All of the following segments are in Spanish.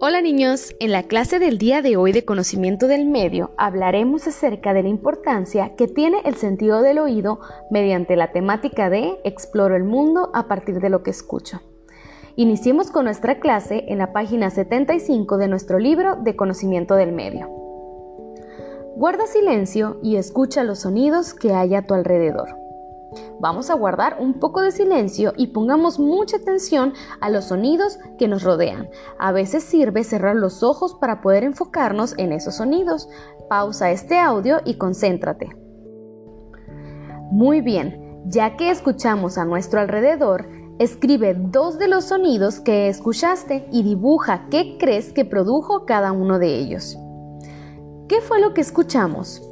Hola niños, en la clase del día de hoy de conocimiento del medio hablaremos acerca de la importancia que tiene el sentido del oído mediante la temática de Exploro el mundo a partir de lo que escucho. Iniciemos con nuestra clase en la página 75 de nuestro libro de conocimiento del medio. Guarda silencio y escucha los sonidos que hay a tu alrededor. Vamos a guardar un poco de silencio y pongamos mucha atención a los sonidos que nos rodean. A veces sirve cerrar los ojos para poder enfocarnos en esos sonidos. Pausa este audio y concéntrate. Muy bien, ya que escuchamos a nuestro alrededor, escribe dos de los sonidos que escuchaste y dibuja qué crees que produjo cada uno de ellos. ¿Qué fue lo que escuchamos?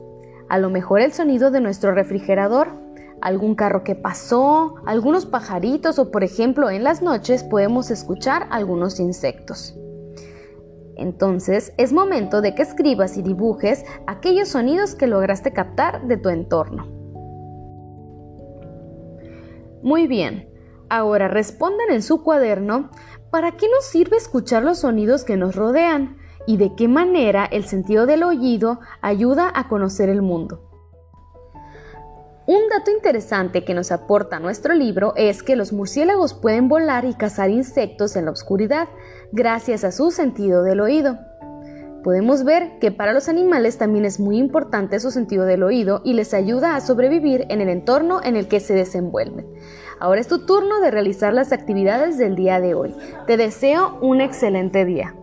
A lo mejor el sonido de nuestro refrigerador algún carro que pasó, algunos pajaritos o por ejemplo en las noches podemos escuchar algunos insectos. Entonces es momento de que escribas y dibujes aquellos sonidos que lograste captar de tu entorno. Muy bien, ahora respondan en su cuaderno ¿para qué nos sirve escuchar los sonidos que nos rodean? ¿Y de qué manera el sentido del oído ayuda a conocer el mundo? Un dato interesante que nos aporta nuestro libro es que los murciélagos pueden volar y cazar insectos en la oscuridad gracias a su sentido del oído. Podemos ver que para los animales también es muy importante su sentido del oído y les ayuda a sobrevivir en el entorno en el que se desenvuelven. Ahora es tu turno de realizar las actividades del día de hoy. Te deseo un excelente día.